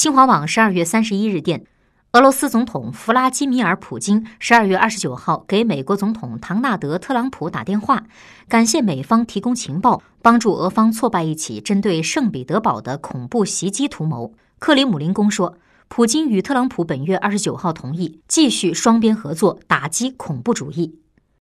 新华网十二月三十一日电俄罗斯总统弗拉基米尔普京十二月二十九号给美国总统唐纳德特朗普打电话感谢美方提供情报帮助俄方挫败一起针对圣彼得堡的恐怖袭击图谋。克里姆林宫说普京与特朗普本月二十九号同意继续双边合作打击恐怖主义。